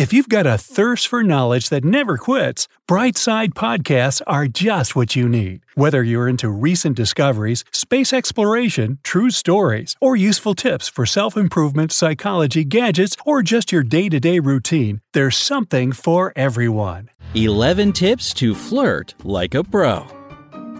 If you've got a thirst for knowledge that never quits, Brightside podcasts are just what you need. Whether you're into recent discoveries, space exploration, true stories, or useful tips for self improvement, psychology, gadgets, or just your day to day routine, there's something for everyone. 11 tips to flirt like a pro.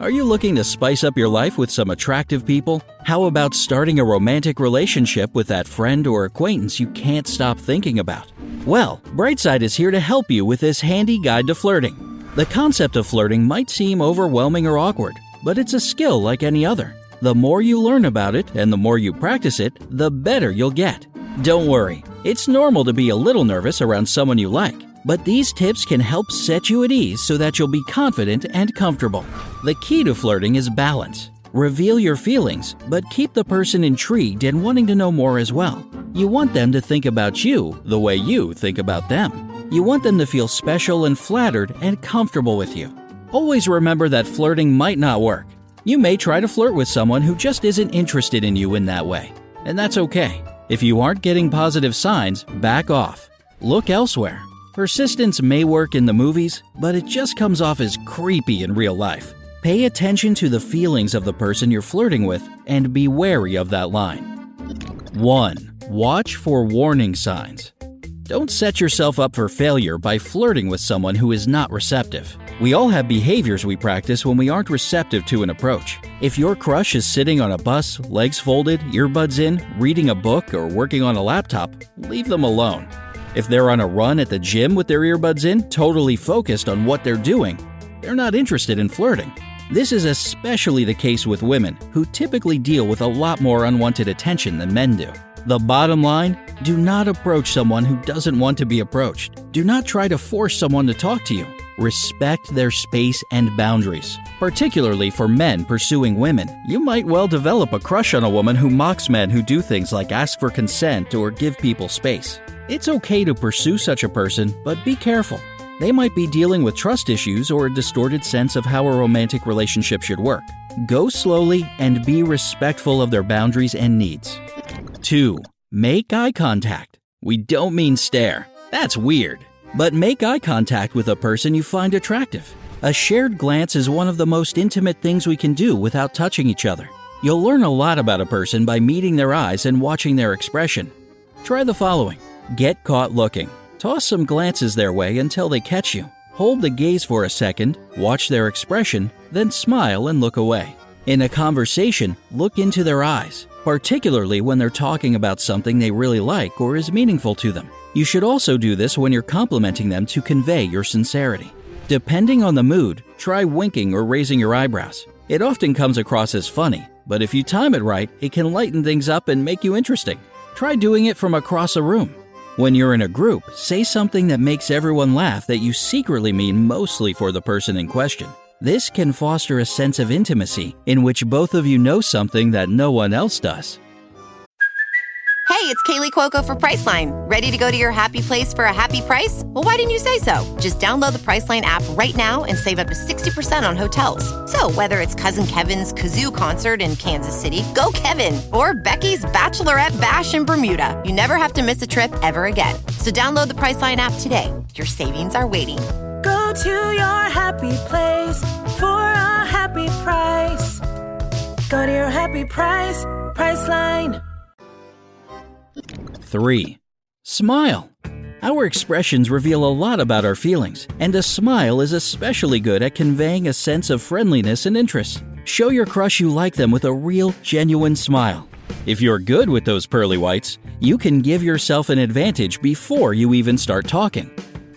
Are you looking to spice up your life with some attractive people? How about starting a romantic relationship with that friend or acquaintance you can't stop thinking about? Well, Brightside is here to help you with this handy guide to flirting. The concept of flirting might seem overwhelming or awkward, but it's a skill like any other. The more you learn about it and the more you practice it, the better you'll get. Don't worry, it's normal to be a little nervous around someone you like. But these tips can help set you at ease so that you'll be confident and comfortable. The key to flirting is balance. Reveal your feelings, but keep the person intrigued and wanting to know more as well. You want them to think about you the way you think about them. You want them to feel special and flattered and comfortable with you. Always remember that flirting might not work. You may try to flirt with someone who just isn't interested in you in that way, and that's okay. If you aren't getting positive signs, back off. Look elsewhere. Persistence may work in the movies, but it just comes off as creepy in real life. Pay attention to the feelings of the person you're flirting with and be wary of that line. 1. Watch for warning signs. Don't set yourself up for failure by flirting with someone who is not receptive. We all have behaviors we practice when we aren't receptive to an approach. If your crush is sitting on a bus, legs folded, earbuds in, reading a book, or working on a laptop, leave them alone. If they're on a run at the gym with their earbuds in, totally focused on what they're doing, they're not interested in flirting. This is especially the case with women, who typically deal with a lot more unwanted attention than men do. The bottom line do not approach someone who doesn't want to be approached. Do not try to force someone to talk to you. Respect their space and boundaries. Particularly for men pursuing women, you might well develop a crush on a woman who mocks men who do things like ask for consent or give people space. It's okay to pursue such a person, but be careful. They might be dealing with trust issues or a distorted sense of how a romantic relationship should work. Go slowly and be respectful of their boundaries and needs. 2. Make eye contact. We don't mean stare. That's weird. But make eye contact with a person you find attractive. A shared glance is one of the most intimate things we can do without touching each other. You'll learn a lot about a person by meeting their eyes and watching their expression. Try the following Get caught looking. Toss some glances their way until they catch you. Hold the gaze for a second, watch their expression, then smile and look away. In a conversation, look into their eyes, particularly when they're talking about something they really like or is meaningful to them. You should also do this when you're complimenting them to convey your sincerity. Depending on the mood, try winking or raising your eyebrows. It often comes across as funny, but if you time it right, it can lighten things up and make you interesting. Try doing it from across a room. When you're in a group, say something that makes everyone laugh that you secretly mean mostly for the person in question. This can foster a sense of intimacy in which both of you know something that no one else does. Hey, it's Kaley Cuoco for Priceline. Ready to go to your happy place for a happy price? Well, why didn't you say so? Just download the Priceline app right now and save up to 60% on hotels. So, whether it's Cousin Kevin's Kazoo concert in Kansas City, go Kevin, or Becky's Bachelorette Bash in Bermuda, you never have to miss a trip ever again. So, download the Priceline app today. Your savings are waiting. Go to your happy place for a happy price. Go to your happy price, Priceline. 3. Smile. Our expressions reveal a lot about our feelings, and a smile is especially good at conveying a sense of friendliness and interest. Show your crush you like them with a real, genuine smile. If you're good with those pearly whites, you can give yourself an advantage before you even start talking.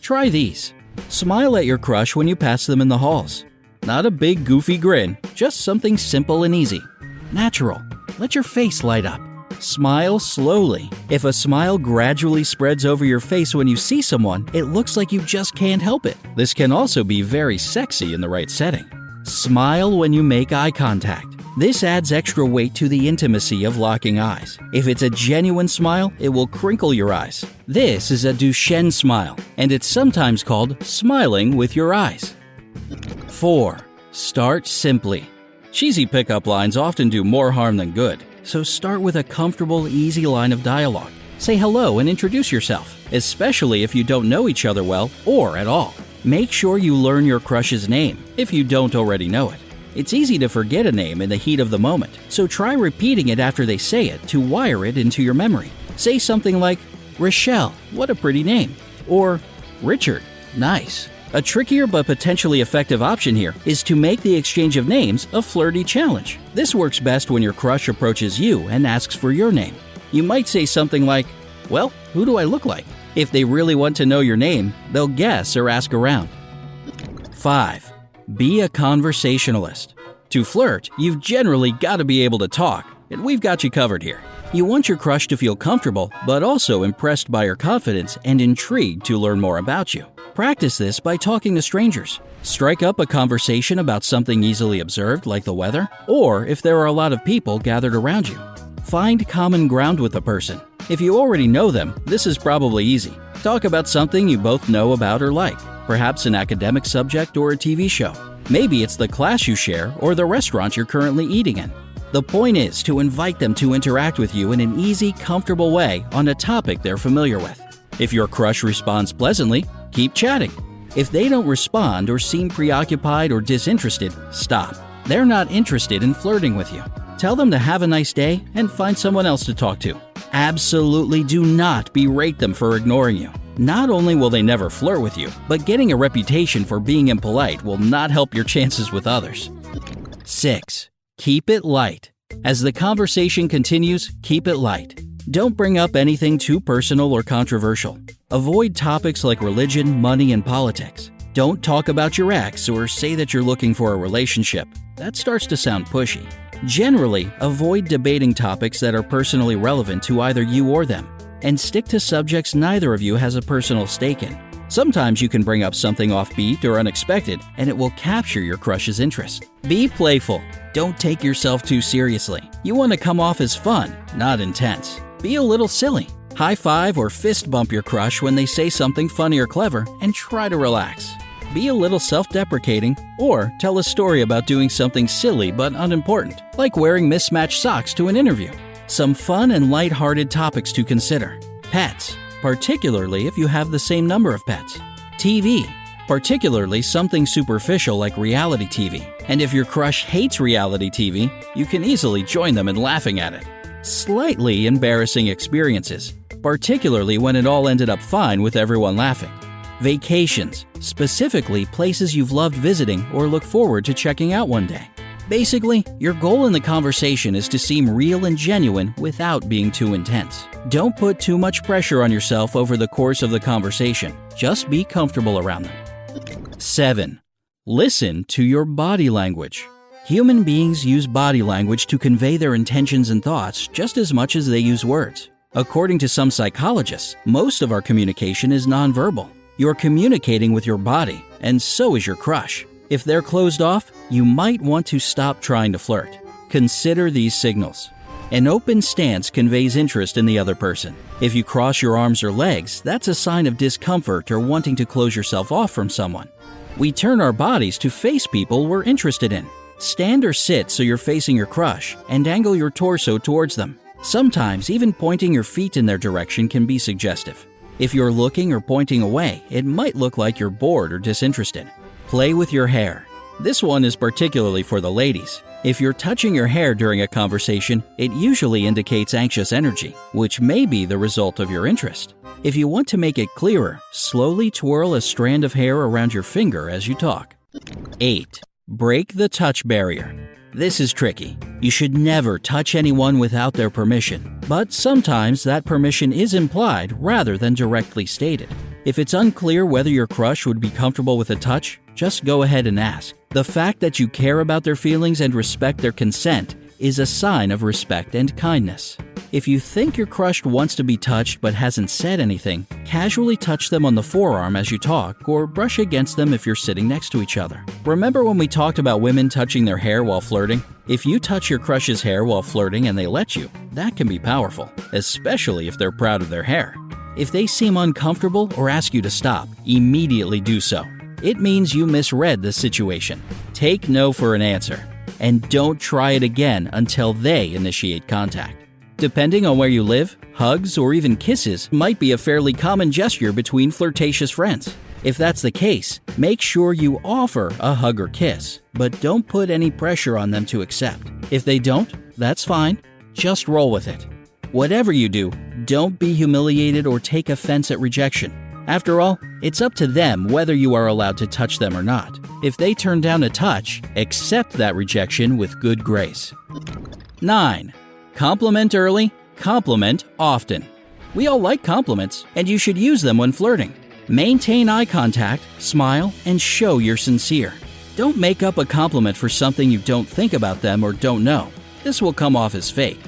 Try these. Smile at your crush when you pass them in the halls. Not a big goofy grin, just something simple and easy. Natural. Let your face light up. Smile slowly. If a smile gradually spreads over your face when you see someone, it looks like you just can't help it. This can also be very sexy in the right setting. Smile when you make eye contact. This adds extra weight to the intimacy of locking eyes. If it's a genuine smile, it will crinkle your eyes. This is a Duchenne smile, and it's sometimes called smiling with your eyes. 4. Start simply. Cheesy pickup lines often do more harm than good, so start with a comfortable, easy line of dialogue. Say hello and introduce yourself, especially if you don't know each other well or at all. Make sure you learn your crush's name if you don't already know it. It's easy to forget a name in the heat of the moment, so try repeating it after they say it to wire it into your memory. Say something like, Rochelle, what a pretty name, or Richard, nice. A trickier but potentially effective option here is to make the exchange of names a flirty challenge. This works best when your crush approaches you and asks for your name. You might say something like, Well, who do I look like? If they really want to know your name, they'll guess or ask around. 5. Be a conversationalist. To flirt, you've generally got to be able to talk, and we've got you covered here. You want your crush to feel comfortable, but also impressed by your confidence and intrigued to learn more about you. Practice this by talking to strangers. Strike up a conversation about something easily observed, like the weather, or if there are a lot of people gathered around you. Find common ground with the person. If you already know them, this is probably easy. Talk about something you both know about or like perhaps an academic subject or a TV show. Maybe it's the class you share or the restaurant you're currently eating in. The point is to invite them to interact with you in an easy, comfortable way on a topic they're familiar with. If your crush responds pleasantly, keep chatting. If they don't respond or seem preoccupied or disinterested, stop. They're not interested in flirting with you. Tell them to have a nice day and find someone else to talk to. Absolutely do not berate them for ignoring you. Not only will they never flirt with you, but getting a reputation for being impolite will not help your chances with others. 6. Keep it light. As the conversation continues, keep it light. Don't bring up anything too personal or controversial. Avoid topics like religion, money, and politics. Don't talk about your ex or say that you're looking for a relationship. That starts to sound pushy. Generally, avoid debating topics that are personally relevant to either you or them and stick to subjects neither of you has a personal stake in. Sometimes you can bring up something offbeat or unexpected, and it will capture your crush's interest. Be playful. Don't take yourself too seriously. You want to come off as fun, not intense. Be a little silly. High five or fist bump your crush when they say something funny or clever, and try to relax. Be a little self deprecating, or tell a story about doing something silly but unimportant, like wearing mismatched socks to an interview. Some fun and light-hearted topics to consider. Pets, particularly if you have the same number of pets. TV, particularly something superficial like reality TV. And if your crush hates reality TV, you can easily join them in laughing at it. Slightly embarrassing experiences, particularly when it all ended up fine with everyone laughing. Vacations, specifically places you've loved visiting or look forward to checking out one day. Basically, your goal in the conversation is to seem real and genuine without being too intense. Don't put too much pressure on yourself over the course of the conversation. Just be comfortable around them. 7. Listen to your body language. Human beings use body language to convey their intentions and thoughts just as much as they use words. According to some psychologists, most of our communication is nonverbal. You're communicating with your body, and so is your crush. If they're closed off, you might want to stop trying to flirt. Consider these signals. An open stance conveys interest in the other person. If you cross your arms or legs, that's a sign of discomfort or wanting to close yourself off from someone. We turn our bodies to face people we're interested in. Stand or sit so you're facing your crush and angle your torso towards them. Sometimes, even pointing your feet in their direction can be suggestive. If you're looking or pointing away, it might look like you're bored or disinterested. Play with your hair. This one is particularly for the ladies. If you're touching your hair during a conversation, it usually indicates anxious energy, which may be the result of your interest. If you want to make it clearer, slowly twirl a strand of hair around your finger as you talk. 8. Break the touch barrier. This is tricky. You should never touch anyone without their permission, but sometimes that permission is implied rather than directly stated. If it's unclear whether your crush would be comfortable with a touch, just go ahead and ask. The fact that you care about their feelings and respect their consent is a sign of respect and kindness. If you think your crush wants to be touched but hasn't said anything, casually touch them on the forearm as you talk or brush against them if you're sitting next to each other. Remember when we talked about women touching their hair while flirting? If you touch your crush's hair while flirting and they let you, that can be powerful, especially if they're proud of their hair. If they seem uncomfortable or ask you to stop, immediately do so. It means you misread the situation. Take no for an answer. And don't try it again until they initiate contact. Depending on where you live, hugs or even kisses might be a fairly common gesture between flirtatious friends. If that's the case, make sure you offer a hug or kiss, but don't put any pressure on them to accept. If they don't, that's fine. Just roll with it. Whatever you do, don't be humiliated or take offense at rejection. After all, it's up to them whether you are allowed to touch them or not. If they turn down a touch, accept that rejection with good grace. 9. Compliment early, compliment often. We all like compliments, and you should use them when flirting. Maintain eye contact, smile, and show you're sincere. Don't make up a compliment for something you don't think about them or don't know. This will come off as fake.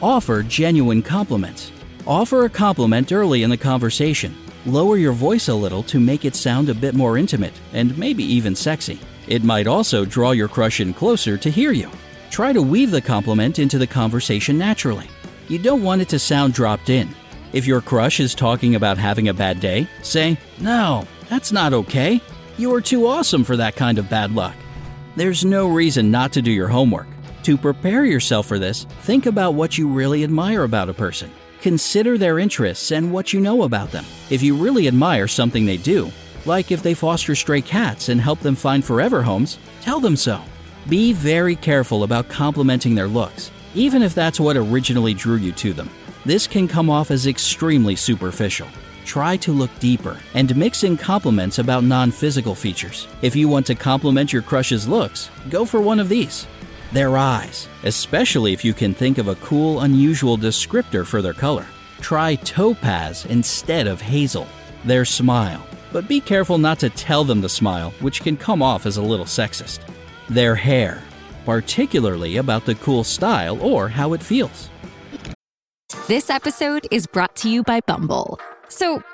Offer genuine compliments. Offer a compliment early in the conversation. Lower your voice a little to make it sound a bit more intimate and maybe even sexy. It might also draw your crush in closer to hear you. Try to weave the compliment into the conversation naturally. You don't want it to sound dropped in. If your crush is talking about having a bad day, say, No, that's not okay. You are too awesome for that kind of bad luck. There's no reason not to do your homework. To prepare yourself for this, think about what you really admire about a person. Consider their interests and what you know about them. If you really admire something they do, like if they foster stray cats and help them find forever homes, tell them so. Be very careful about complimenting their looks, even if that's what originally drew you to them. This can come off as extremely superficial. Try to look deeper and mix in compliments about non physical features. If you want to compliment your crush's looks, go for one of these their eyes, especially if you can think of a cool, unusual descriptor for their color. Try topaz instead of hazel. Their smile, but be careful not to tell them to smile, which can come off as a little sexist. Their hair, particularly about the cool style or how it feels. This episode is brought to you by Bumble. So,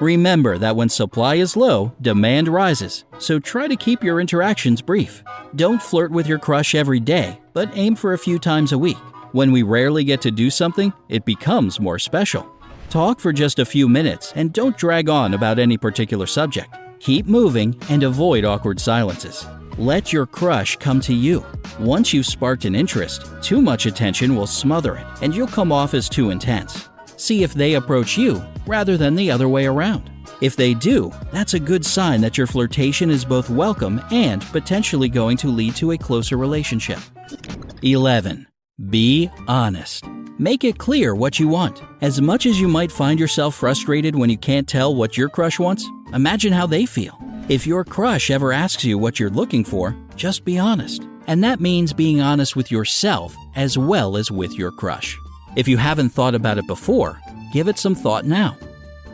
Remember that when supply is low, demand rises, so try to keep your interactions brief. Don't flirt with your crush every day, but aim for a few times a week. When we rarely get to do something, it becomes more special. Talk for just a few minutes and don't drag on about any particular subject. Keep moving and avoid awkward silences. Let your crush come to you. Once you've sparked an interest, too much attention will smother it and you'll come off as too intense. See if they approach you rather than the other way around. If they do, that's a good sign that your flirtation is both welcome and potentially going to lead to a closer relationship. 11. Be honest. Make it clear what you want. As much as you might find yourself frustrated when you can't tell what your crush wants, imagine how they feel. If your crush ever asks you what you're looking for, just be honest. And that means being honest with yourself as well as with your crush. If you haven't thought about it before, give it some thought now.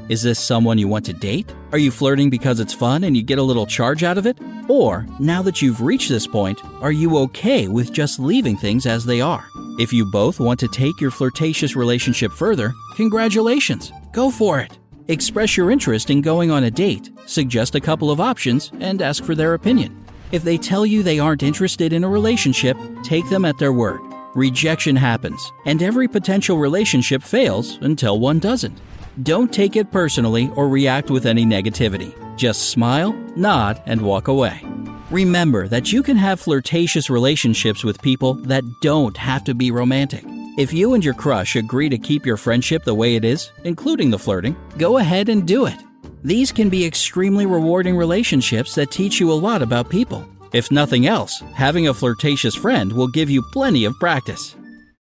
Is this someone you want to date? Are you flirting because it's fun and you get a little charge out of it? Or, now that you've reached this point, are you okay with just leaving things as they are? If you both want to take your flirtatious relationship further, congratulations! Go for it! Express your interest in going on a date, suggest a couple of options, and ask for their opinion. If they tell you they aren't interested in a relationship, take them at their word. Rejection happens, and every potential relationship fails until one doesn't. Don't take it personally or react with any negativity. Just smile, nod, and walk away. Remember that you can have flirtatious relationships with people that don't have to be romantic. If you and your crush agree to keep your friendship the way it is, including the flirting, go ahead and do it. These can be extremely rewarding relationships that teach you a lot about people. If nothing else, having a flirtatious friend will give you plenty of practice.